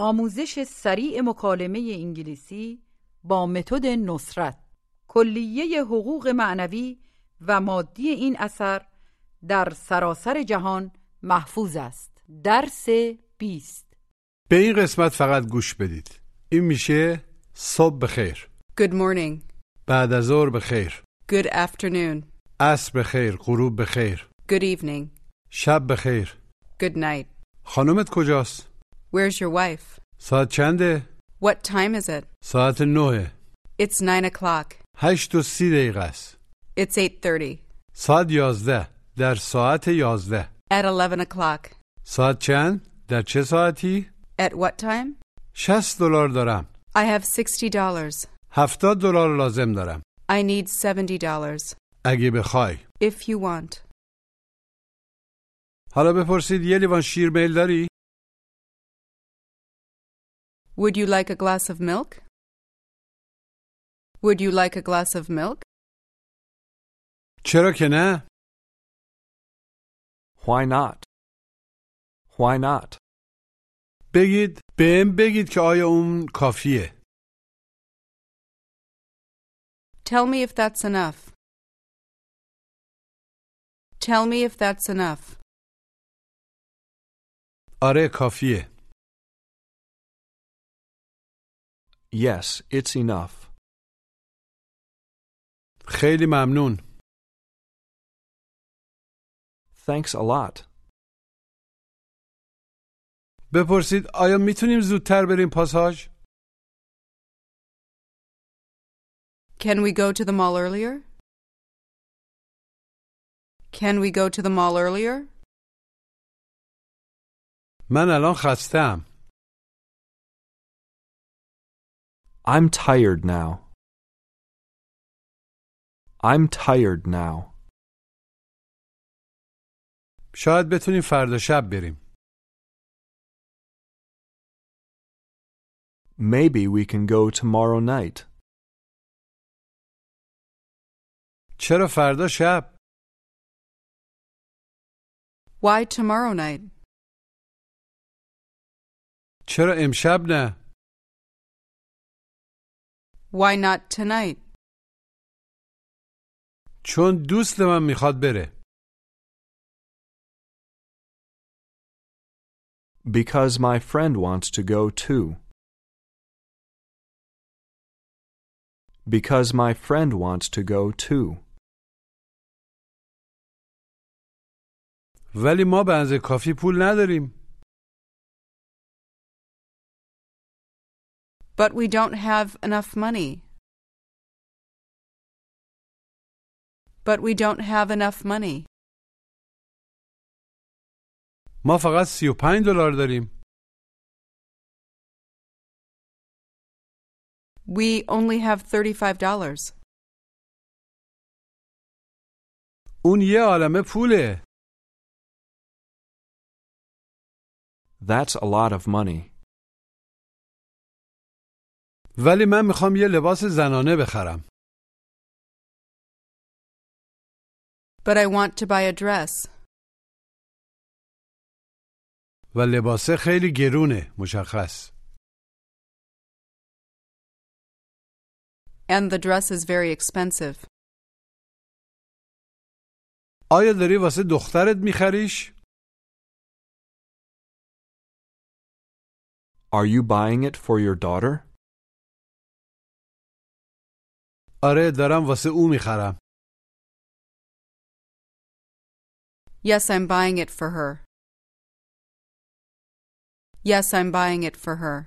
آموزش سریع مکالمه انگلیسی با متد نصرت کلیه حقوق معنوی و مادی این اثر در سراسر جهان محفوظ است درس 20 به این قسمت فقط گوش بدید این میشه صبح بخیر Good morning. بعد از ظهر بخیر Good afternoon. عصر بخیر غروب بخیر Good evening. شب بخیر Good night. خانومت کجاست Where's your wife? ساعت چنده What time is it? ساعت نه It's nine o'clock. هشت و سی دقیقه است It's 8.30. ساعت یازده در ساعت یازده At 11 o'clock. ساعت چند در چه ساعتی At what time? شست دلار دارم I have $60. هفتاد دلار لازم دارم I need $70. اگه بخوای If you want. حالا بپرسید یه لیوان شیر میل داری Would you like a glass of milk? Would you like a glass of milk? چرا که نه Why not? Why not? بگید بهم بگید که آیا اون کافیه Tell me if that's enough. Tell me if that's enough. آره کافیه Yes, it's enough. خیلی ممنون Thanks a lot. بپرسید آیا میتونیم زودتر بریم پاساژ Can we go to the mall earlier? Can we go to the mall earlier? من الان خستم I'm tired now. I'm tired now. شاید بتونیم فردا شب بریم Maybe we can go tomorrow night. چرا فردا شب Why tomorrow night? چرا امشب نه Why not tonight? چون دوست من میخواد بره Because my friend wants to go too. Because my friend wants to go too. ولی ما به اندازه کافی پول نداریم But we don't have enough money. But we don't have enough money. ما فقط 35 دلار داریم We only have $35. اون یه عالمه پوله That's a lot of money. ولی من می‌خوام یه لباس زنانه بخرم But I want to buy a dress. و لباسه خیلی گرونه مشخص And the dress is very expensive. آیا داری واسه دخترت میخریش؟ Are you buying it for your daughter? آره دارم واسه او می‌خرم Yes, I'm buying it for her. Yes, I'm buying it for her.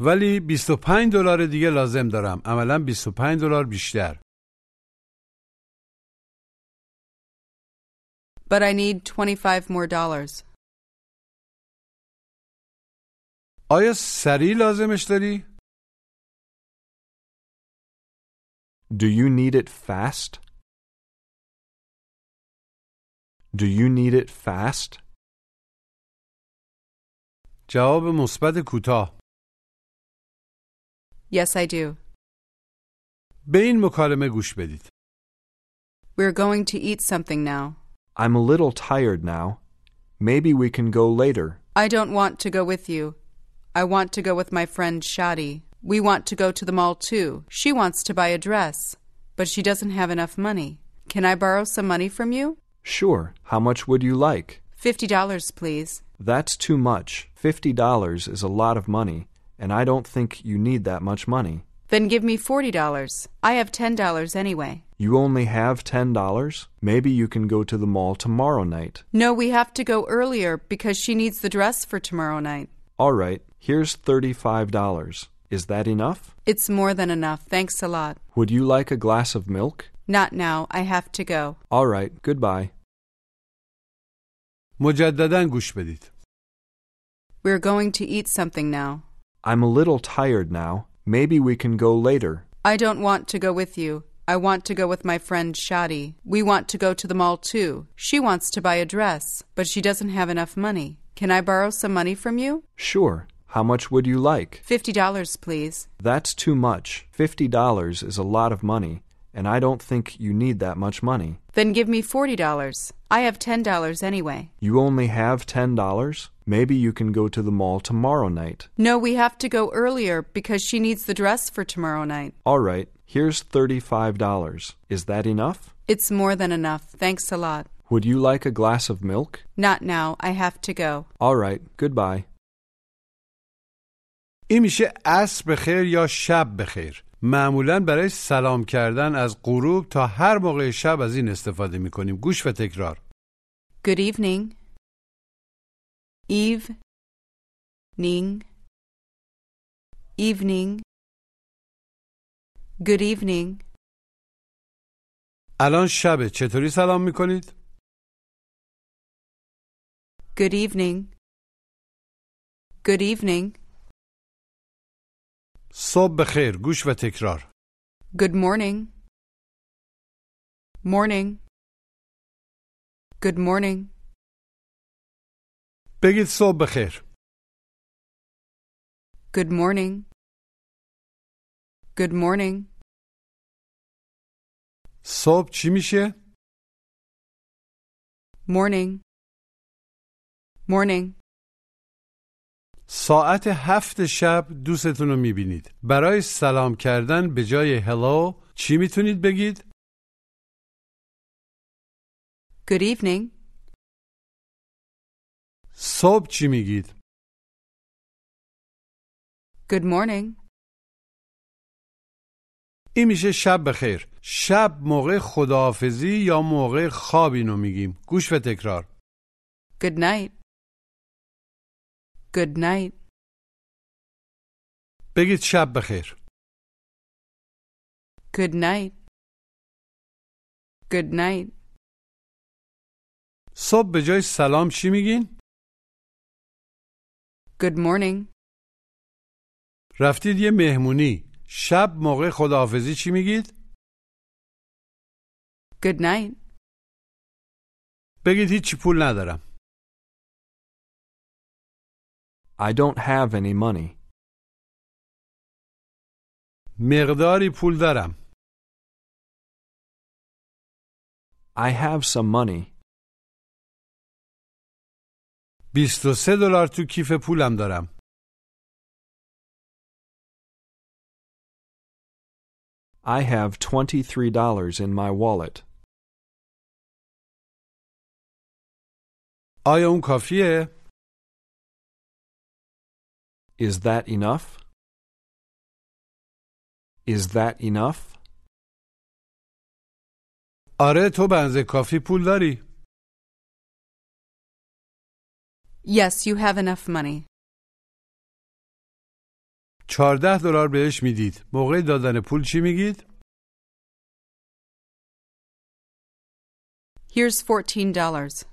ولی 25 دلار دیگه لازم دارم عملا 25 دلار بیشتر but I need 25 more dollars. آیا سریع لازمش داری؟ Do you need it fast? Do you need it fast? جواب مثبت کوتاه Yes, I do. به این مکالمه گوش بدید We're going to eat something now. I'm a little tired now. Maybe we can go later. I don't want to go with you. I want to go with my friend Shadi. We want to go to the mall too. She wants to buy a dress, but she doesn't have enough money. Can I borrow some money from you? Sure. How much would you like? Fifty dollars, please. That's too much. Fifty dollars is a lot of money, and I don't think you need that much money. Then give me forty dollars. I have ten dollars anyway. You only have ten dollars? Maybe you can go to the mall tomorrow night. No, we have to go earlier because she needs the dress for tomorrow night. All right, here's thirty-five dollars. Is that enough? It's more than enough. Thanks a lot. Would you like a glass of milk? Not now. I have to go. All right, goodbye. مجددا گوش بدید We're going to eat something now. I'm a little tired now. Maybe we can go later. I don't want to go with you. I want to go with my friend Shadi. We want to go to the mall too. She wants to buy a dress, but she doesn't have enough money. Can I borrow some money from you? Sure. How much would you like? Fifty dollars, please. That's too much. Fifty dollars is a lot of money, and I don't think you need that much money. Then give me forty dollars. I have ten dollars anyway. You only have ten dollars? Maybe you can go to the mall tomorrow night. No, we have to go earlier because she needs the dress for tomorrow night. All right, here's thirty-five dollars. Is that enough? It's more than enough. Thanks a lot. Would you like a glass of milk? Not now. I have to go. All right, goodbye. این میشه عصر بخیر یا شب بخیر معمولا برای سلام کردن از غروب تا هر موقع شب از این استفاده می کنیم گوش و تکرار Good evening. Eve. Ning. Evening. Good evening. الان شبه چطوری سلام می کنید؟ Good evening. Good evening. صبح بخیر گوش و تکرار Good morning. Morning. Good morning. بگید صبح بخیر Good morning. Good morning. صبح چی میشه؟ Morning. Morning. ساعت هفت شب دوستتون رو می‌بینید برای سلام کردن به جای هلو چی می‌تونید بگید؟ Good evening. صبح چی میگید؟ Good morning. این میشه شب بخیر شب موقع خداحافظی یا موقع خواب اینو میگیم گوش و تکرار Good night. Good night. بگید شب بخیر Good night. Good night. صبح به جای سلام چی میگین؟ Good morning. رفتید یه مهمونی شب موقع خداحافظی چی میگید؟ Good night. بگید هیچی پول ندارم I don't have any money. مقداری پول دارم I have some money. 23 دلار تو کیف پولم دارم I have $23 in my wallet. آیا اون کافیه؟ Is that enough? Is that enough? آره تو بنزه کافی پول داری Yes, you have enough money. 14 دلار بهش میدید موقع دادن پول چی میگید؟ Here's $14.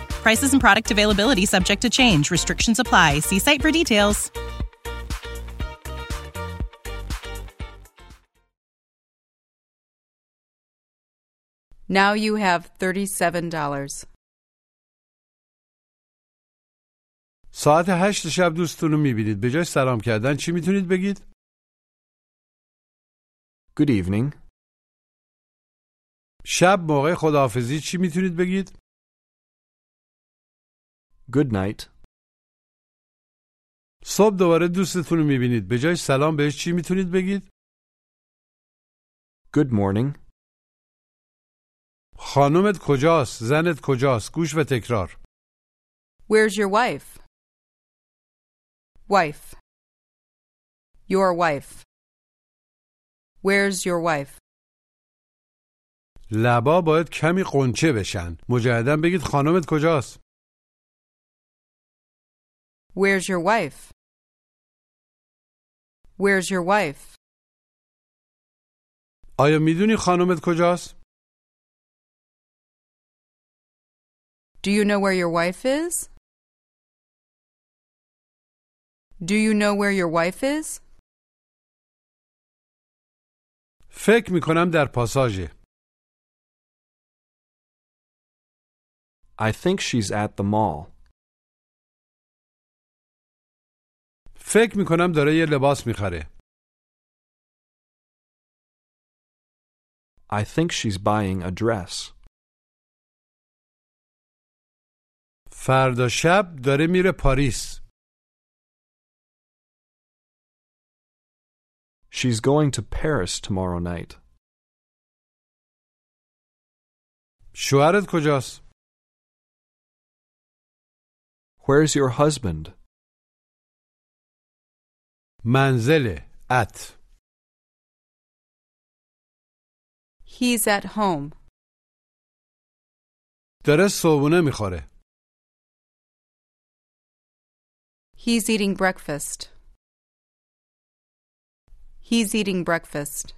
Prices and product availability subject to change. Restrictions apply. See site for details. Now you have $37. ساعت هشت شب دوستون رو میبینید به جای سلام کردن چی میتونید بگید؟ Good evening. شب موقع خداحافظی چی میتونید بگید؟ Good night. صبح دوباره دوستتون رو می‌بینید به جای سلام بهش چی می‌تونید بگید؟ Good morning. خانومت کجاست؟ زنت کجاست؟ گوش و تکرار Where's your wife? Wife. Your wife. Where's your wife? لبا باید کمی قنچه بشن مجددا بگید خانومت کجاست؟ Where's your wife? Where's your wife? آیا میدونی خانومت کجاست؟ Do you know where your wife is? Do you know where your wife is? فکر میکنم در پاساژه I think she's at the mall. فکر میکنم داره یه لباس میخره I think she's buying a dress. فردا شب داره میره پاریس She's going to Paris tomorrow night. شوهرت کجاست؟ Where's your husband? منزله ات He's at home. داره صبونه می‌خوره He's eating breakfast. He's eating breakfast.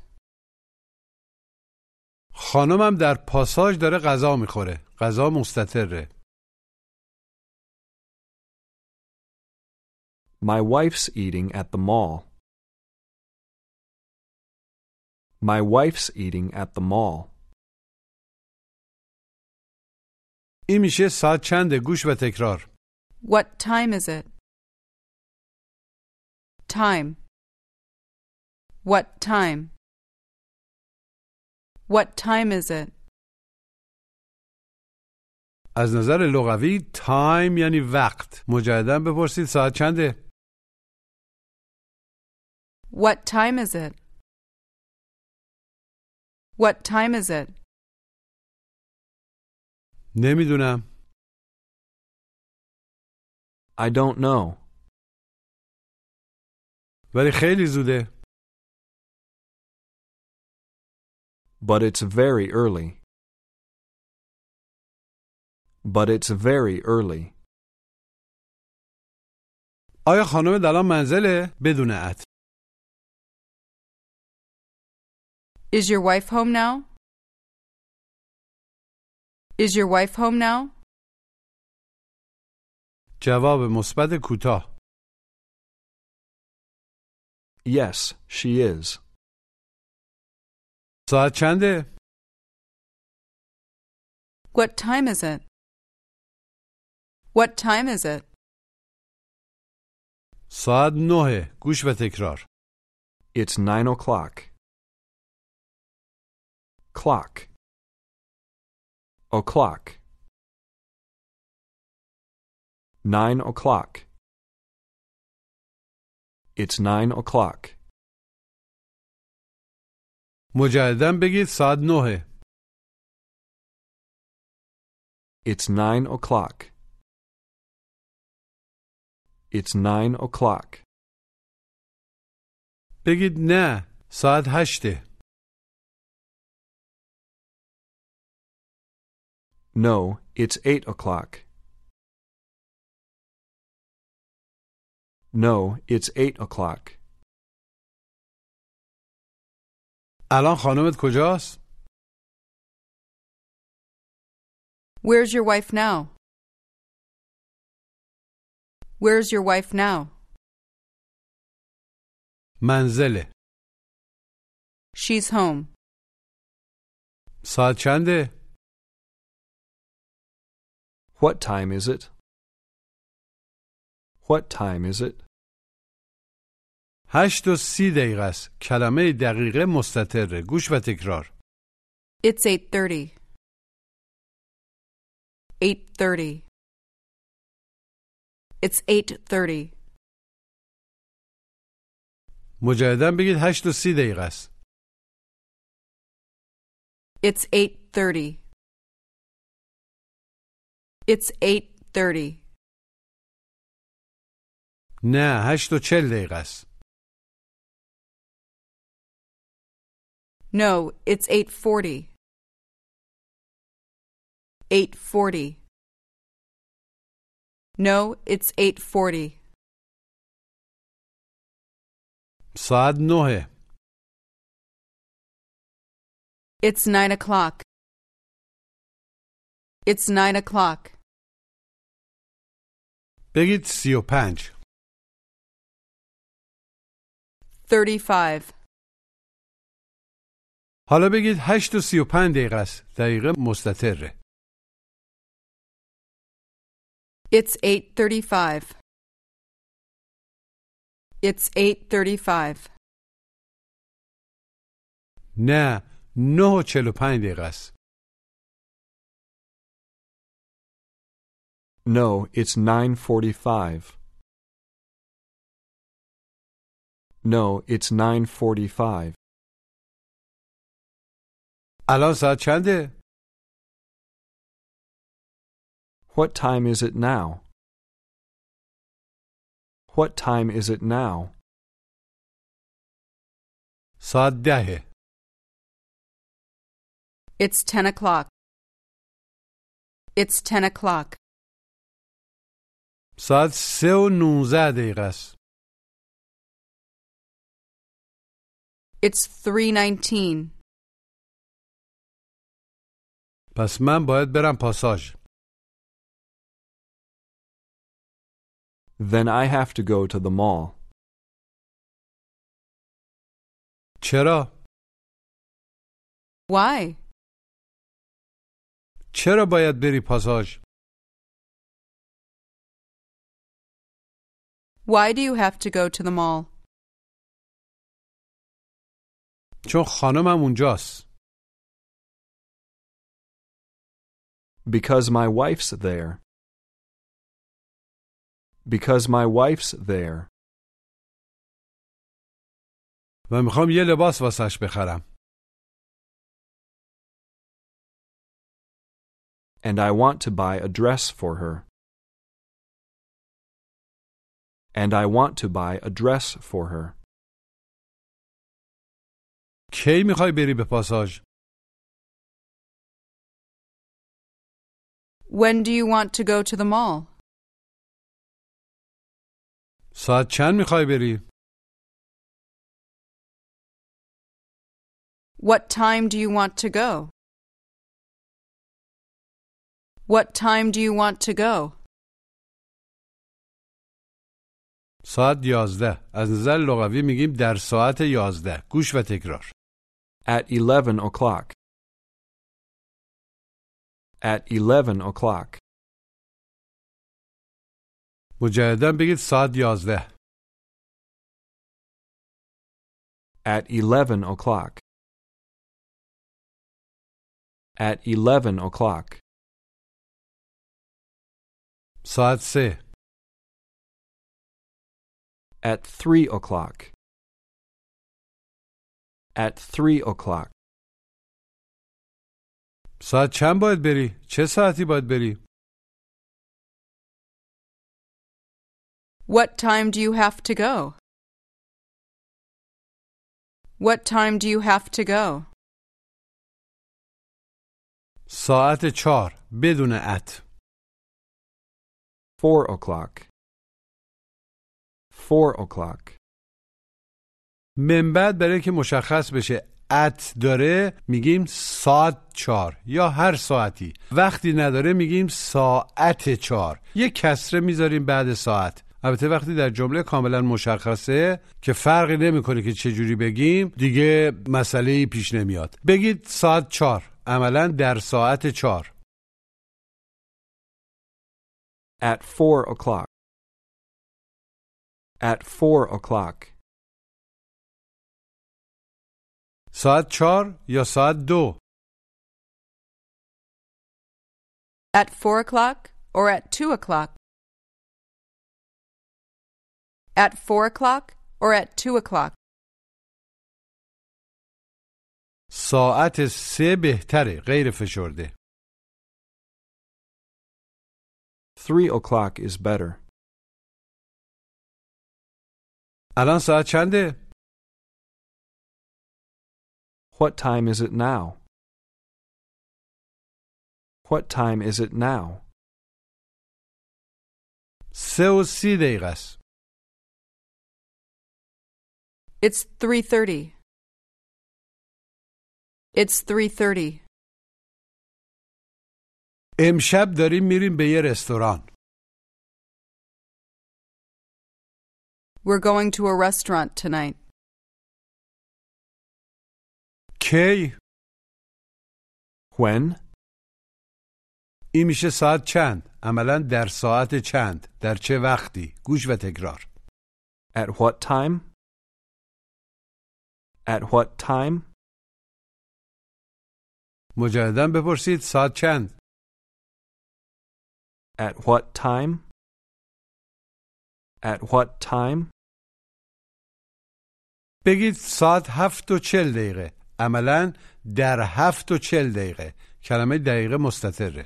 خانمم در پاساژ داره غذا می‌خوره غذا مستطره My wife's eating at the mall. My wife's eating at the mall. این میشه ساعت چنده گوش و تکرار What time is it? Time. What time? What time is it? از نظر لغوی تایم یعنی وقت مجددا بپرسید ساعت چنده What time is it? What time is it? نمیدونم I don't know. ولی خیلی زوده But it's very early. But it's very early. آیا خانم الان منزله بدون ات Is your wife home now? Is your wife home now? جواب مثبت کوتاه Yes, she is. ساعت چنده What time is it? What time is it? ساعت نه گوش و تکرار It's nine o'clock. Clock. O'clock. Nine o'clock. It's nine o'clock. مجددا بگید ساعت نه It's nine o'clock. It's nine o'clock. بگید نه ساعت هشته No, it's eight o'clock. No, it's eight o'clock. الان خانمت کجاست؟ Where's your wife now? Where's your wife now? منزله She's home. ساعت چنده؟ What time is it? What time is it? هشت و سی دقیقه است کلمه دقیقه مستطره گوش و تکرار It's 8:30. 8:30. It's 8:30. مجددا بگید هشت و سی دقیقه است It's 8:30. It's 8:30. نه هشت و چل دقیقه است No, it's 8:40. 8:40. No, it's 8:40. ساعت نهه It's 9 o'clock. It's 9 o'clock. بگید سی و پنج 35. حالا بگید هشت و سی و پنج دقیقه است دقیقه مستطره It's 8:35. It's 8:35. نه نه و چل و پنج دقیقه است No, it's 9:45. No, it's 9:45. الان ساعت چنده؟ What time is it now? What time is it now? ساعت دهه It's 10 o'clock. It's 10 o'clock. ساعت سه و نونزده دقیقه است It's 3:19. پس من باید برم پاساژ Then I have to go to the mall. چرا؟ Why? چرا باید بری پاساژ؟ Why do you have to go to the mall? چون خانمم اونجاست Because my wife's there. Because my wife's there. و میخوام یه لباس واسش بخرم And I want to buy a dress for her. And I want to buy a dress for her. کی میخوای بری به پاساژ؟ When do you want to go to the mall? ساعت چند میخوای بری؟ What time do you want to go? What time do you want to go? ساعت یازده از نظر لغوی میگیم در ساعت یازده گوش و تکرار At 11 o'clock. At 11 o'clock. مجددا بگید ساعت یازده At 11 o'clock. At 11 o'clock. ساعت سه At 3 o'clock. At 3 o'clock. ساعت چند باید بری؟ چه ساعتی باید بری؟ What time do you have to go? What time do you have to go? ساعت چهار بدون ات Four o'clock. Four o'clock. من بعد برای که مشخص بشه ات داره میگیم ساعت چهار یا هر ساعتی. وقتی نداره میگیم ساعت چهار. یه کسره می‌ذاریم بعد ساعت. البته وقتی در جمله کاملا مشخصه که فرقی نمی‌کنه که چه جوری بگیم دیگه مسئله پیش نمیاد. بگید ساعت چهار. عملا در ساعت چهار. At four o'clock. At four o'clock. ساعت چهار یا ساعت دو At four o'clock or at two o'clock? At four o'clock or at two o'clock? ساعت سه بهتره غیر فشرده Three o'clock is better. الان ساعت چنده؟ What time is it now? What time is it now? سه و سی دقیقه است It's 3:30. It's 3:30. امشب داریم میریم به یه رستوران We're going to a restaurant tonight. کی؟ When? این میشه ساعت چند عملا در ساعت چند در چه وقتی گوش و تکرار At what time? At what time? مجددا بپرسید ساعت چند At what time? At what time? بگید ساعت هفت و چل دقیقه عملا در هفت و چل دقیقه کلمه دقیقه مستطره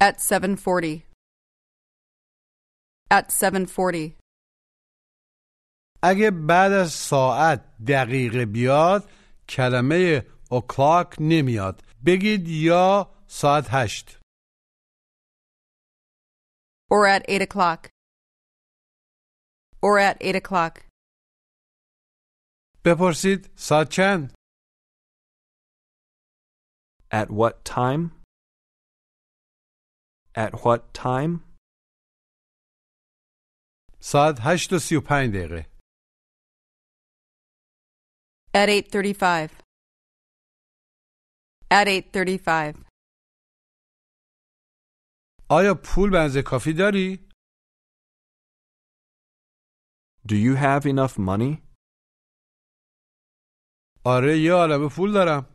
At 7:40. At 7:40. اگه بعد از ساعت دقیقه بیاد کلمه o'clock نمیاد بگید یا ساعت هشت Or at 8 o'clock. Or at 8 o'clock. بپرسید ساعت چند At what time? At what time? ساعت هشت و سی و پنج دقیقه At 8:35. At 8:35. آیا پول بنزه کافی داری؟ Do you have enough money? آره یه عالمه پول دارم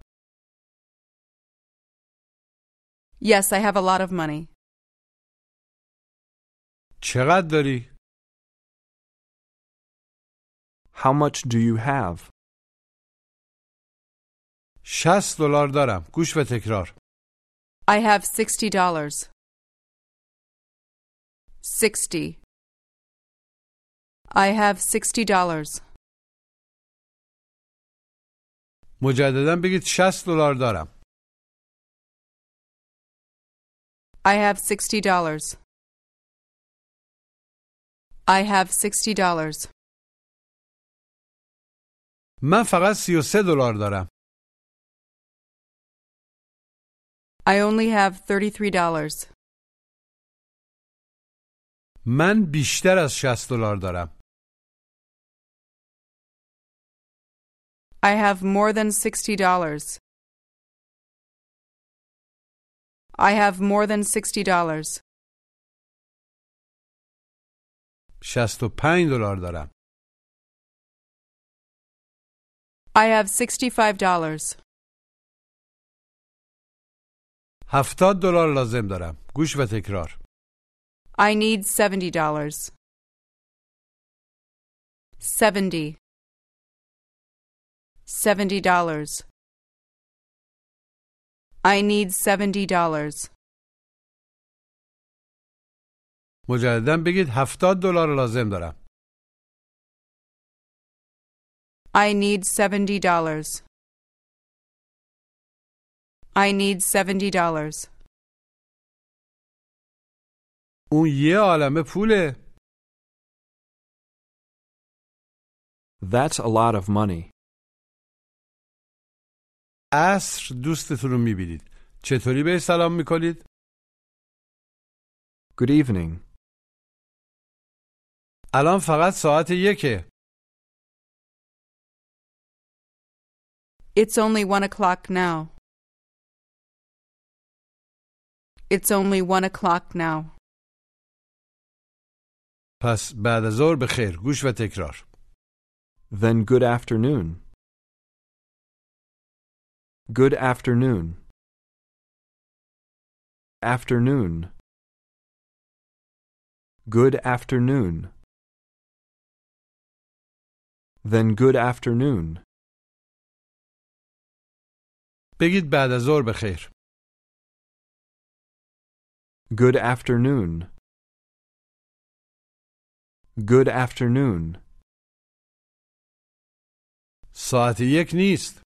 Yes, I have a lot of money. چقدر داری؟ How much do you have? 60 دلار دارم گوش و تکرار I have sixty dollars. Sixty. I have sixty dollars. مجددا بگید 60 دلار دارم I have sixty dollars. I have sixty dollars. من فقط 33 دلار دارم I only have thirty-three dollars. من بیشتر از 60 دلار دارم I have more than sixty dollars. I have more than sixty dollars. 65 دلار دارم I have sixty-five dollars. 70 دلار لازم دارم گوش و تکرار I need seventy dollars. Seventy. Seventy dollars. I need seventy dollars. مجددا بگید 70 دلار لازم دارم I need seventy dollars. I need seventy dollars. اون یه عالمه پوله That's a lot of money. عصر دوستتون رو میبینید چطوری به سلام میکنید؟ Good evening. الان فقط ساعت یکه It's only one o'clock now. It's only one o'clock now. پس بعد از ظهر به خیر گوش و تکرار Then good afternoon. Good afternoon. Afternoon. Good afternoon. Then good afternoon. بگید بعد از ظهر به خیر Good afternoon. Good afternoon. ساعت یک نیست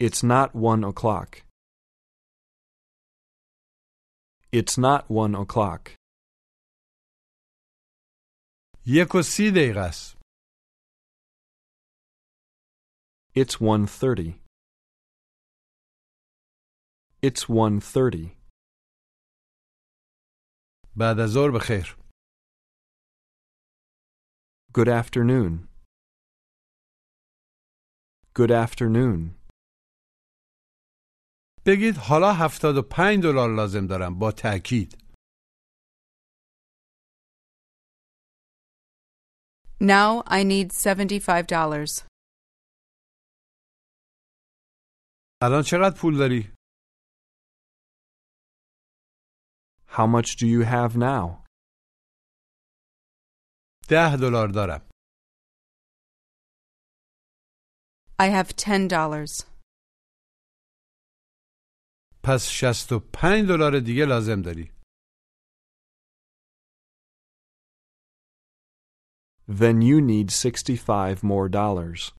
It's not one o'clock. It's not one o'clock. یک و سی دقیقه است It's one thirty. It's one thirty. بعد از ظهر به خیر Good afternoon. Good afternoon. بگید حالا هفتاد و پنج دلار لازم دارم با تأکید Now I need seventy-five dollars. الان چقدر پول داری؟ How much do you have now? ده دلار دارم I have ten dollars. پس شست و پنج دلار دیگه لازم داری Then you need sixty-five more dollars.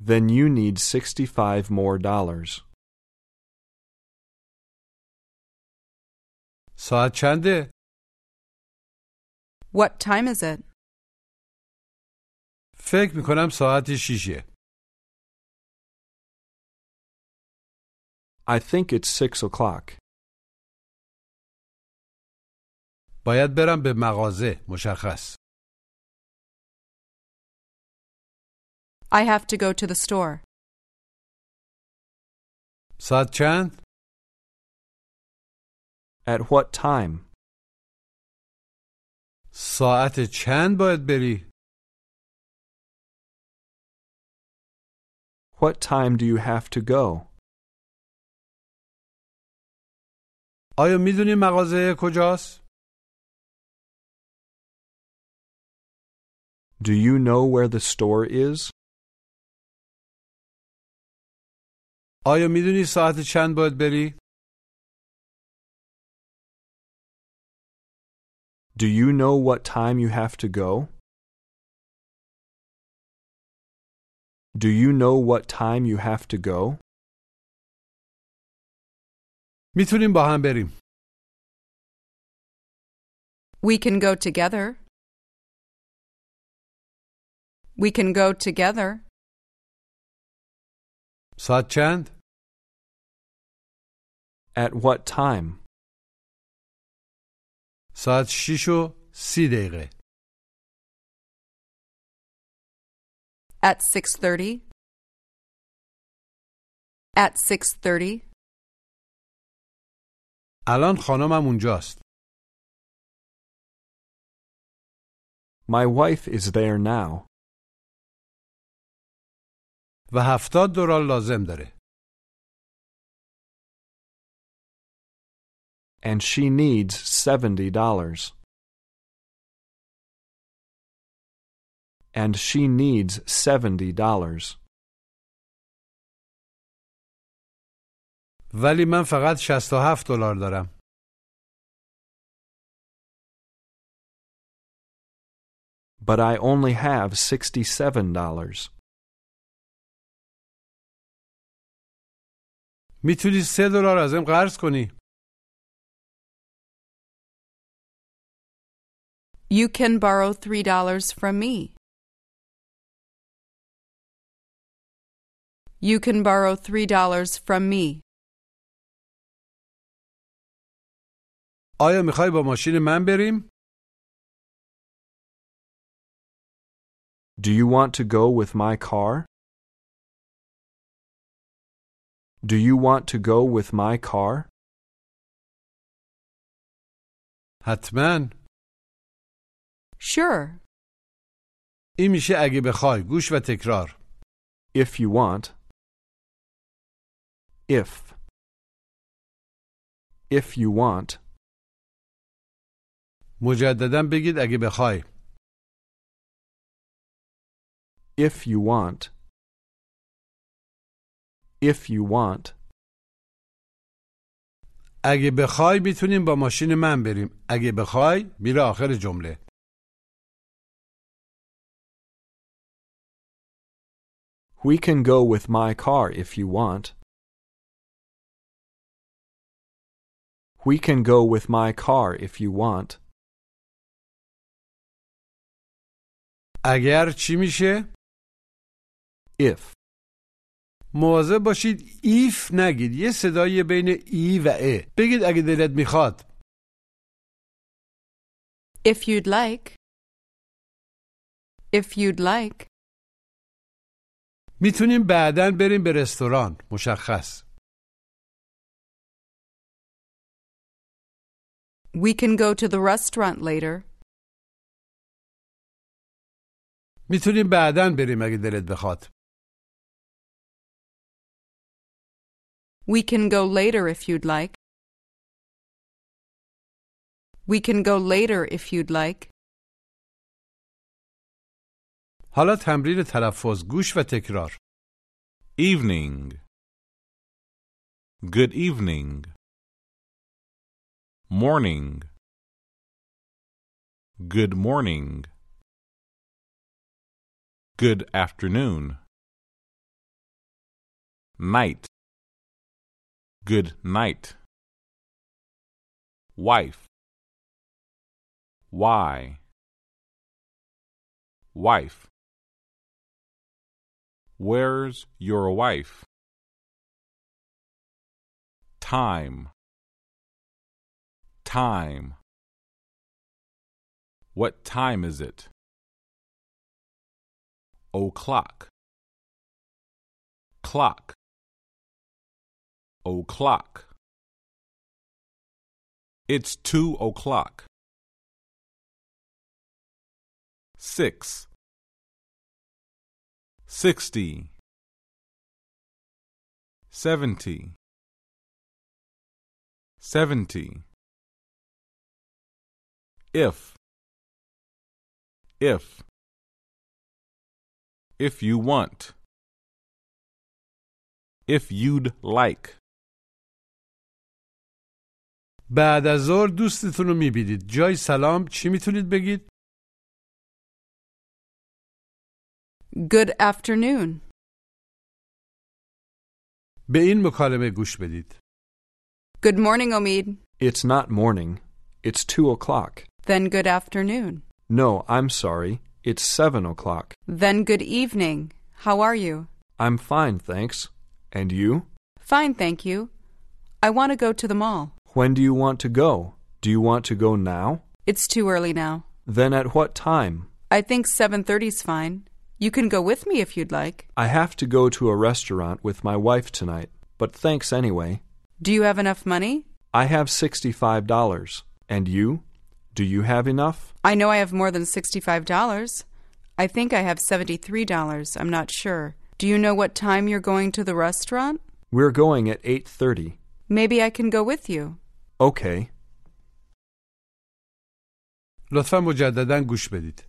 Then you need sixty-five more dollars. ساعت چنده؟ What time is it? فکر می‌کنم ساعت شیشه I think it's six o'clock. باید برم به مغازه مشخص I have to go to the store. ساعت چند؟ At what time? ساعت چند باید بری؟ What time do you have to go? آیا میدونی مغازه کجاست؟ Do you know where the store is? آیا میدونی ساعت چند باید بری؟ Do you know what time you have to go? Do you know what time you have to go? میتونیم با هم بریم We can go together. We can go together. ساعت چند؟ At what time? ساعت شیش و سی دقیقه At 6:30. At 6:30. الان خانمم اونجاست My wife is there now, و هفتاد دلار لازم داره and she needs seventy dollars. And she needs seventy dollars. ولی من فقط 67 دلار دارم but I only have $67. میتونی سه دلار ازم قرض کنی You can borrow three dollars from me. You can borrow three dollars from me. آیا میخوای با ماشین من بریم Do you want to go with my car? Do you want to go with my car? حتما Sure. این میشه اگه بخوای گوش و تکرار If you want. If. If you want. مجددا بگید اگه بخوای If you want. If you want. اگه بخوای می‌تونیم با ماشین من بریم اگه بخوای میره آخر جمله We can go with my car if you want. We can go with my car if you want. اگر چی میشه If. مواظب باشید ایف نگید یه صدای بین ای و ا بگید اگه دلت میخواد If you'd like. If you'd like. میتونیم بعدا بریم به رستوران مشخص We can go to the restaurant later. میتونیم بعدا بریم اگه دلت بخواد We can go later if you'd like. We can go later if you'd like. حالا تمرین تلفظ گوش و تکرار Evening. Good evening. Morning. Good morning. Good afternoon. Night. Good night. Wife. Why? Wife. Where's your wife? Time. Time. What time is it? O'clock. Clock. O'clock. It's two o'clock. Six. Sixty. Seventy. Seventy. If. If. If you want. If you'd like. بعد از ظهر دوستتون رو می‌بینید جای سلام چی می‌تونید بگید Good afternoon. به این مکالمه گوش بدید Good morning, Omid. It's not morning. It's two o'clock. Then good afternoon. No, I'm sorry. It's seven o'clock. Then good evening. How are you? I'm fine, thanks. And you? Fine, thank you. I want to go to the mall. When do you want to go? Do you want to go now? It's too early now. Then at what time? I think 7:30's fine. You can go with me if you'd like. I have to go to a restaurant with my wife tonight, but thanks anyway. Do you have enough money? I have $65. And you? Do you have enough? I know I have more than $65. I think I have $73. I'm not sure. Do you know what time you're going to the restaurant? We're going at 8:30. Maybe I can go with you. Okay. لطفا مجددا گوش بدید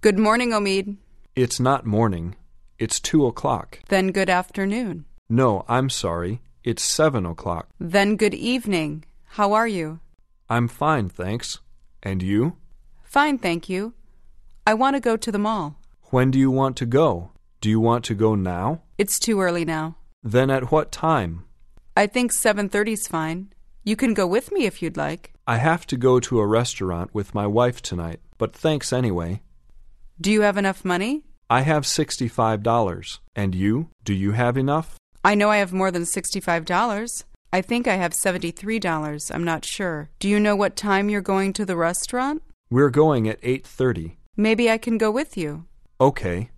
Good morning, Omid. It's not morning. It's 2 o'clock. Then good afternoon. No, I'm sorry. It's 7 o'clock. Then good evening. How are you? I'm fine, thanks. And you? Fine, thank you. I want to go to the mall. When do you want to go? Do you want to go now? It's too early now. Then at what time? I think 7:30's fine. You can go with me if you'd like. I have to go to a restaurant with my wife tonight, but thanks anyway. Do you have enough money? I have $65. And you? Do you have enough? I know I have more than $65. I think I have $73. I'm not sure. Do you know what time you're going to the restaurant? We're going at 8:30. Maybe I can go with you. Okay.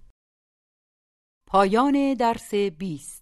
پایان درس 20